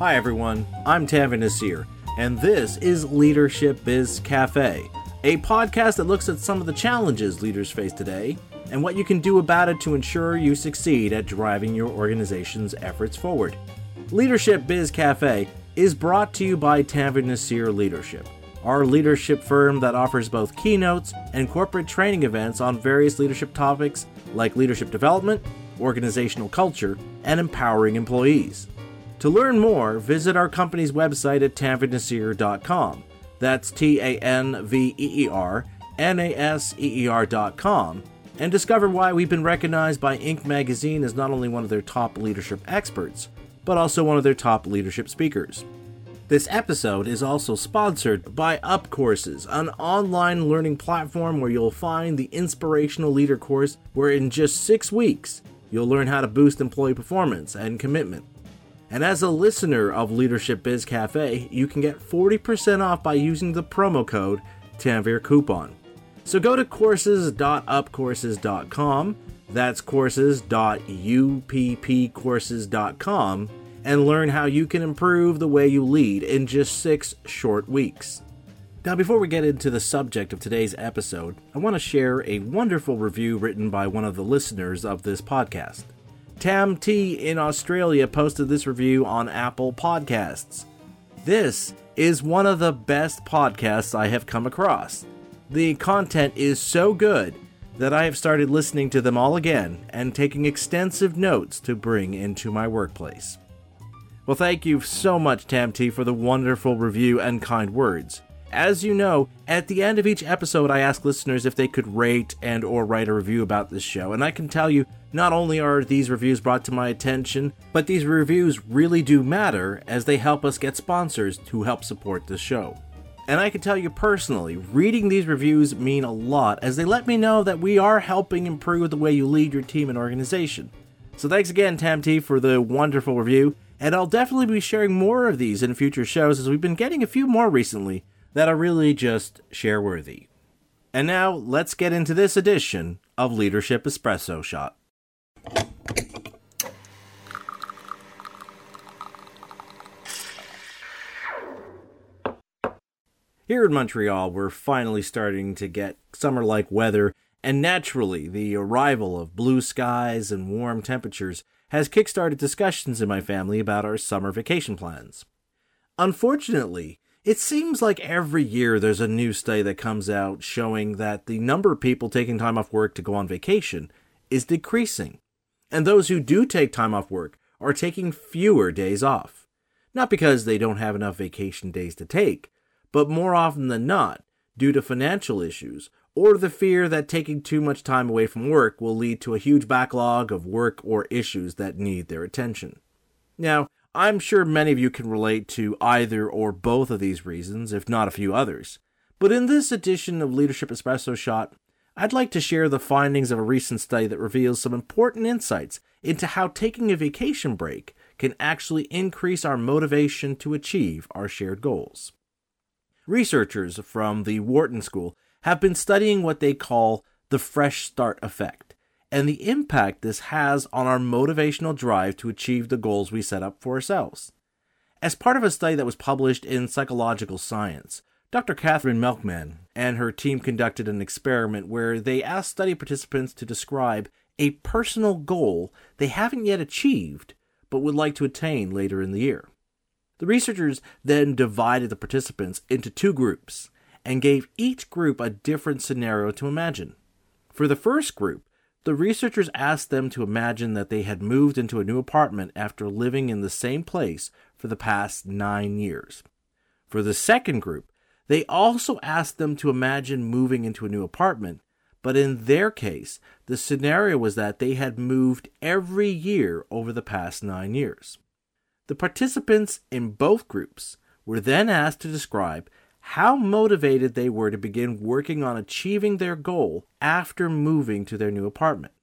Hi everyone, I'm Tanveer Naseer, and this is Leadership Biz Cafe, a podcast that looks at some of the challenges leaders face today and what you can do about it to ensure you succeed at driving your organization's efforts forward. Leadership Biz Cafe is brought to you by Tanveer Naseer Leadership, our leadership firm that offers both keynotes and corporate training events on various leadership topics like leadership development, organizational culture, and empowering employees. To learn more, visit our company's website at tanveernaseer.com. That's T A N V E E R N A S E E R.com and discover why we've been recognized by Inc. magazine as not only one of their top leadership experts, but also one of their top leadership speakers. This episode is also sponsored by Up Courses, an online learning platform where you'll find the inspirational leader course where in just six weeks you'll learn how to boost employee performance and commitment. And as a listener of Leadership Biz Cafe, you can get 40% off by using the promo code Tanveer Coupon. So go to courses.upcourses.com, that's courses.uppcourses.com, and learn how you can improve the way you lead in just six short weeks. Now, before we get into the subject of today's episode, I want to share a wonderful review written by one of the listeners of this podcast. Tam T in Australia posted this review on Apple Podcasts. This is one of the best podcasts I have come across. The content is so good that I have started listening to them all again and taking extensive notes to bring into my workplace. Well, thank you so much, Tam T, for the wonderful review and kind words. As you know, at the end of each episode I ask listeners if they could rate and or write a review about this show, and I can tell you not only are these reviews brought to my attention, but these reviews really do matter as they help us get sponsors to help support this show. And I can tell you personally, reading these reviews mean a lot as they let me know that we are helping improve the way you lead your team and organization. So thanks again, Tam T, for the wonderful review, and I'll definitely be sharing more of these in future shows as we've been getting a few more recently that are really just share worthy. And now let's get into this edition of Leadership Espresso Shot. Here in Montreal, we're finally starting to get summer like weather, and naturally, the arrival of blue skies and warm temperatures has kickstarted discussions in my family about our summer vacation plans. Unfortunately, it seems like every year there's a new study that comes out showing that the number of people taking time off work to go on vacation is decreasing. And those who do take time off work are taking fewer days off. Not because they don't have enough vacation days to take, but more often than not, due to financial issues or the fear that taking too much time away from work will lead to a huge backlog of work or issues that need their attention. Now, I'm sure many of you can relate to either or both of these reasons, if not a few others. But in this edition of Leadership Espresso Shot, I'd like to share the findings of a recent study that reveals some important insights into how taking a vacation break can actually increase our motivation to achieve our shared goals. Researchers from the Wharton School have been studying what they call the fresh start effect and the impact this has on our motivational drive to achieve the goals we set up for ourselves. As part of a study that was published in Psychological Science, Dr. Katherine Milkman and her team conducted an experiment where they asked study participants to describe a personal goal they haven't yet achieved but would like to attain later in the year. The researchers then divided the participants into two groups and gave each group a different scenario to imagine. For the first group, the researchers asked them to imagine that they had moved into a new apartment after living in the same place for the past nine years. For the second group, they also asked them to imagine moving into a new apartment, but in their case, the scenario was that they had moved every year over the past nine years. The participants in both groups were then asked to describe how motivated they were to begin working on achieving their goal after moving to their new apartment.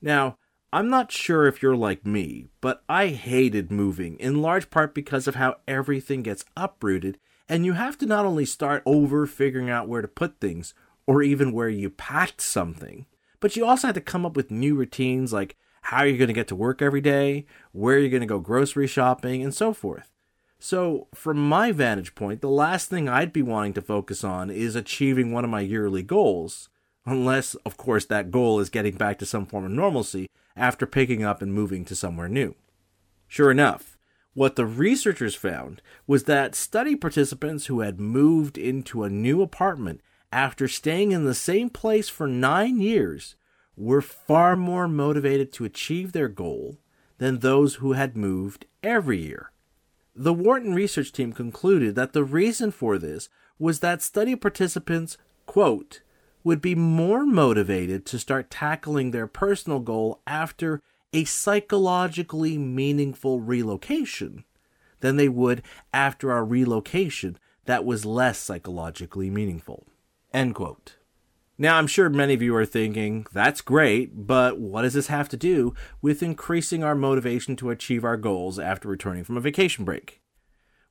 Now, I'm not sure if you're like me, but I hated moving, in large part because of how everything gets uprooted, and you have to not only start over figuring out where to put things, or even where you packed something, but you also had to come up with new routines like how you're going to get to work every day, where you're going to go grocery shopping, and so forth. So, from my vantage point, the last thing I'd be wanting to focus on is achieving one of my yearly goals, unless, of course, that goal is getting back to some form of normalcy after picking up and moving to somewhere new. Sure enough, what the researchers found was that study participants who had moved into a new apartment after staying in the same place for nine years were far more motivated to achieve their goal than those who had moved every year. The Wharton research team concluded that the reason for this was that study participants, quote, would be more motivated to start tackling their personal goal after a psychologically meaningful relocation than they would after a relocation that was less psychologically meaningful. End quote. Now, I'm sure many of you are thinking, that's great, but what does this have to do with increasing our motivation to achieve our goals after returning from a vacation break?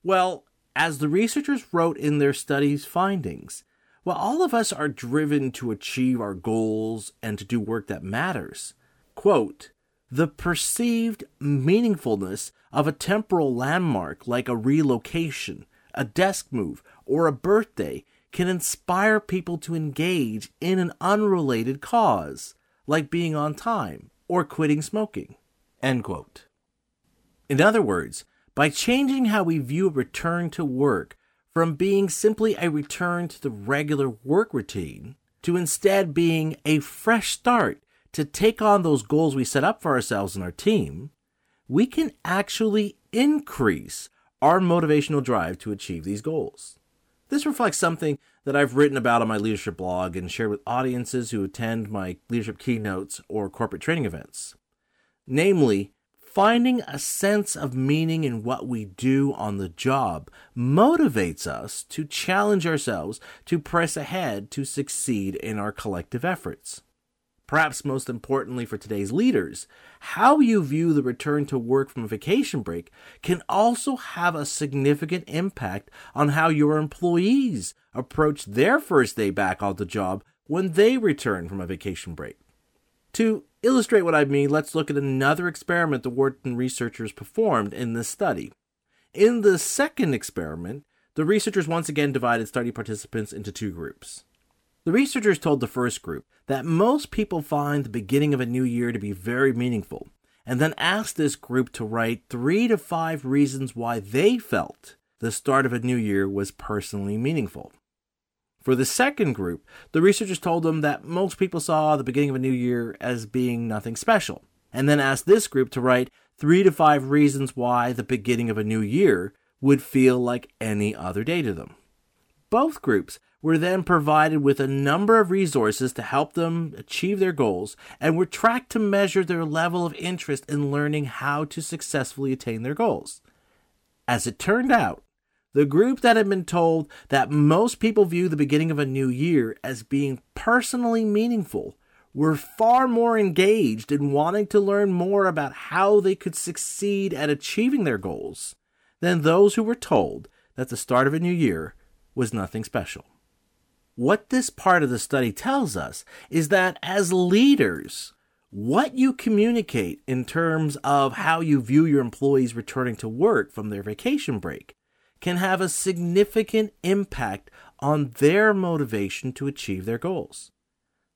Well, as the researchers wrote in their study's findings, while all of us are driven to achieve our goals and to do work that matters, quote, the perceived meaningfulness of a temporal landmark like a relocation, a desk move, or a birthday can inspire people to engage in an unrelated cause, like being on time or quitting smoking. In other words, by changing how we view a return to work from being simply a return to the regular work routine to instead being a fresh start to take on those goals we set up for ourselves and our team, we can actually increase our motivational drive to achieve these goals. This reflects something that I've written about on my leadership blog and shared with audiences who attend my leadership keynotes or corporate training events. Namely, finding a sense of meaning in what we do on the job motivates us to challenge ourselves to press ahead to succeed in our collective efforts perhaps most importantly for today's leaders, how you view the return to work from a vacation break can also have a significant impact on how your employees approach their first day back on the job when they return from a vacation break. To illustrate what I mean, let's look at another experiment the Wharton researchers performed in this study. In the second experiment, the researchers once again divided study participants into two groups. The researchers told the first group that most people find the beginning of a new year to be very meaningful, and then asked this group to write three to five reasons why they felt the start of a new year was personally meaningful. For the second group, the researchers told them that most people saw the beginning of a new year as being nothing special, and then asked this group to write three to five reasons why the beginning of a new year would feel like any other day to them. Both groups were then provided with a number of resources to help them achieve their goals and were tracked to measure their level of interest in learning how to successfully attain their goals. As it turned out, the group that had been told that most people view the beginning of a new year as being personally meaningful were far more engaged in wanting to learn more about how they could succeed at achieving their goals than those who were told that the start of a new year was nothing special. What this part of the study tells us is that as leaders, what you communicate in terms of how you view your employees returning to work from their vacation break can have a significant impact on their motivation to achieve their goals.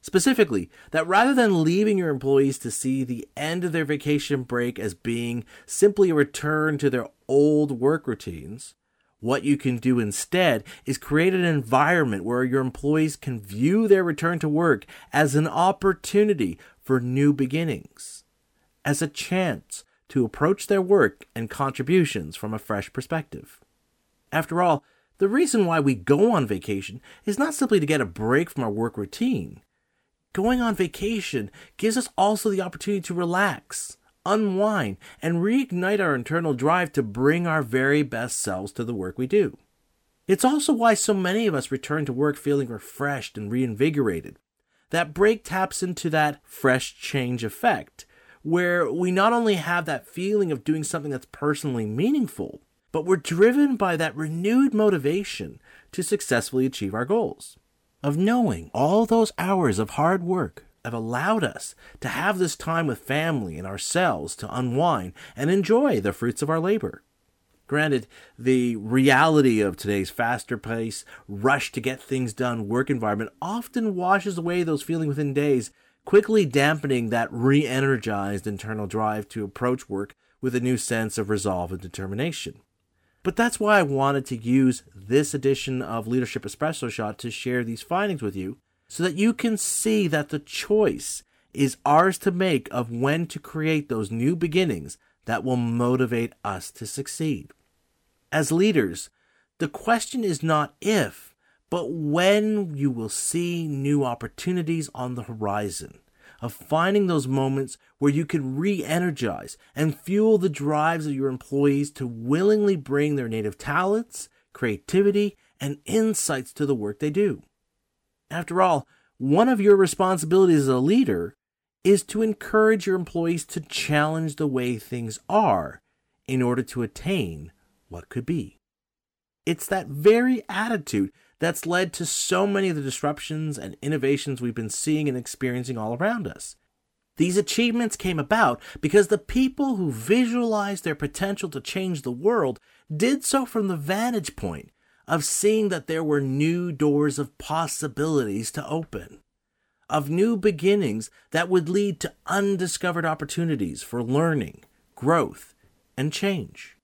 Specifically, that rather than leaving your employees to see the end of their vacation break as being simply a return to their old work routines, what you can do instead is create an environment where your employees can view their return to work as an opportunity for new beginnings, as a chance to approach their work and contributions from a fresh perspective. After all, the reason why we go on vacation is not simply to get a break from our work routine. Going on vacation gives us also the opportunity to relax, unwind, and reignite our internal drive to bring our very best selves to the work we do. It's also why so many of us return to work feeling refreshed and reinvigorated. That break taps into that fresh change effect, where we not only have that feeling of doing something that's personally meaningful, but we're driven by that renewed motivation to successfully achieve our goals. Of knowing all those hours of hard work, have allowed us to have this time with family and ourselves to unwind and enjoy the fruits of our labor. Granted, the reality of today's faster pace, rush to get things done work environment often washes away those feelings within days, quickly dampening that re energized internal drive to approach work with a new sense of resolve and determination. But that's why I wanted to use this edition of Leadership Espresso Shot to share these findings with you so that you can see that the choice is ours to make of when to create those new beginnings that will motivate us to succeed. As leaders, the question is not if, but when you will see new opportunities on the horizon of finding those moments where you can re energize and fuel the drives of your employees to willingly bring their native talents, creativity, and insights to the work they do. After all, one of your responsibilities as a leader is to encourage your employees to challenge the way things are in order to attain what could be. It's that very attitude that's led to so many of the disruptions and innovations we've been seeing and experiencing all around us. These achievements came about because the people who visualized their potential to change the world did so from the vantage point of seeing that there were new doors of possibilities to open, of new beginnings that would lead to undiscovered opportunities for learning, growth, and change.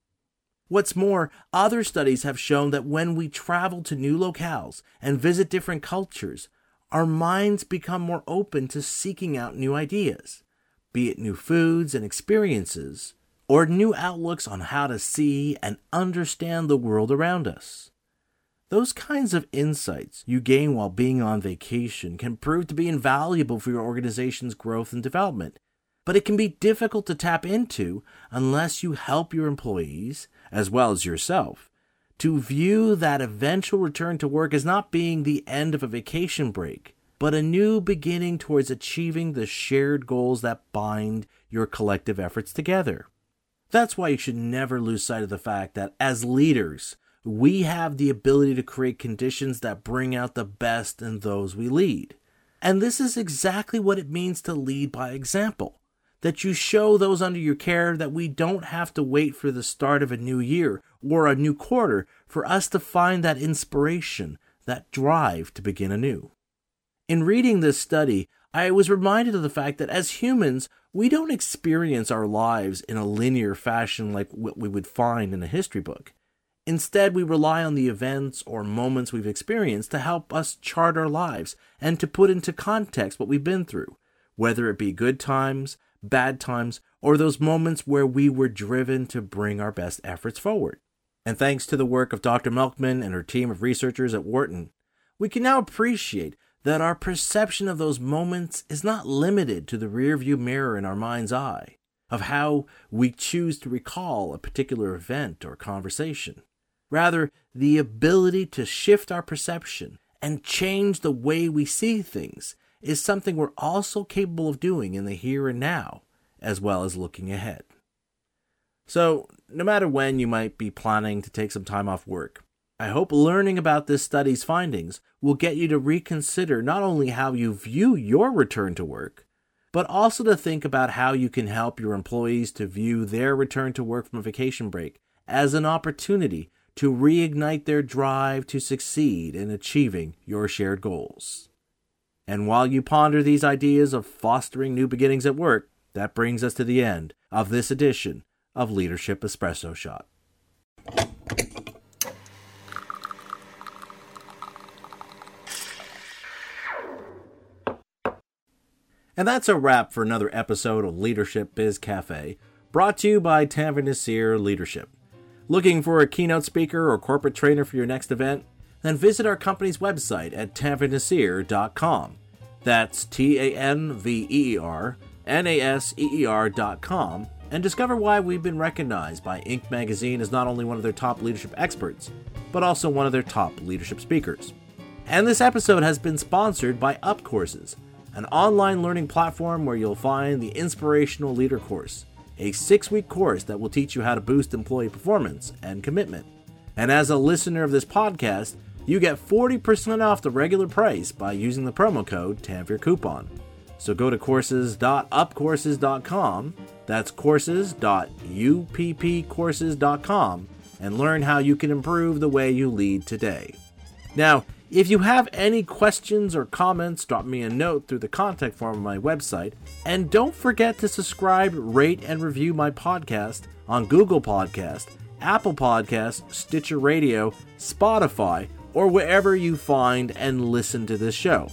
What's more, other studies have shown that when we travel to new locales and visit different cultures, our minds become more open to seeking out new ideas, be it new foods and experiences, or new outlooks on how to see and understand the world around us. Those kinds of insights you gain while being on vacation can prove to be invaluable for your organization's growth and development, but it can be difficult to tap into unless you help your employees as well as yourself, to view that eventual return to work as not being the end of a vacation break, but a new beginning towards achieving the shared goals that bind your collective efforts together. That's why you should never lose sight of the fact that as leaders, we have the ability to create conditions that bring out the best in those we lead. And this is exactly what it means to lead by example that you show those under your care that we don't have to wait for the start of a new year or a new quarter for us to find that inspiration, that drive to begin anew. In reading this study, I was reminded of the fact that as humans, we don't experience our lives in a linear fashion like what we would find in a history book. Instead, we rely on the events or moments we've experienced to help us chart our lives and to put into context what we've been through, whether it be good times, bad times, or those moments where we were driven to bring our best efforts forward. And thanks to the work of Dr. Milkman and her team of researchers at Wharton, we can now appreciate that our perception of those moments is not limited to the rearview mirror in our mind's eye, of how we choose to recall a particular event or conversation. Rather, the ability to shift our perception and change the way we see things is something we're also capable of doing in the here and now, as well as looking ahead. So, no matter when you might be planning to take some time off work, I hope learning about this study's findings will get you to reconsider not only how you view your return to work, but also to think about how you can help your employees to view their return to work from a vacation break as an opportunity to reignite their drive to succeed in achieving your shared goals. And while you ponder these ideas of fostering new beginnings at work, that brings us to the end of this edition of Leadership Espresso Shot. And that's a wrap for another episode of Leadership Biz Cafe, brought to you by Tanveer Naseer Leadership. Looking for a keynote speaker or corporate trainer for your next event? Then visit our company's website at tanveernaseer.com. That's T A N V E E R N A S E E R dot com and discover why we've been recognized by Inc. magazine as not only one of their top leadership experts, but also one of their top leadership speakers. And this episode has been sponsored by Up Courses, an online learning platform where you'll find the Inspirational Leader course, a six week course that will teach you how to boost employee performance and commitment. And as a listener of this podcast, you get 40% off the regular price by using the promo code TANVEER Coupon. So go to courses.upcourses.com, that's courses.uppcourses.com, and learn how you can improve the way you lead today. Now, if you have any questions or comments, drop me a note through the contact form on my website. And don't forget to subscribe, rate, and review my podcast on Google Podcast, Apple Podcast, Stitcher Radio, Spotify, or wherever you find and listen to this show.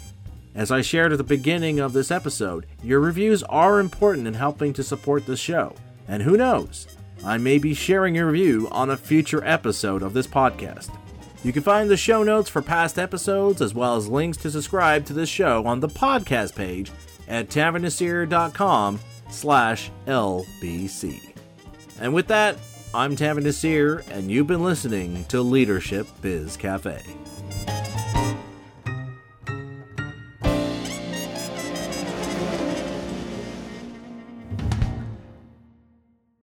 As I shared at the beginning of this episode, your reviews are important in helping to support the show. And who knows, I may be sharing your review on a future episode of this podcast. You can find the show notes for past episodes as well as links to subscribe to this show on the podcast page at tanveernaseer.com slash LBC. And with that, I'm Tanveer Naseer, and you've been listening to Leadership Biz Cafe.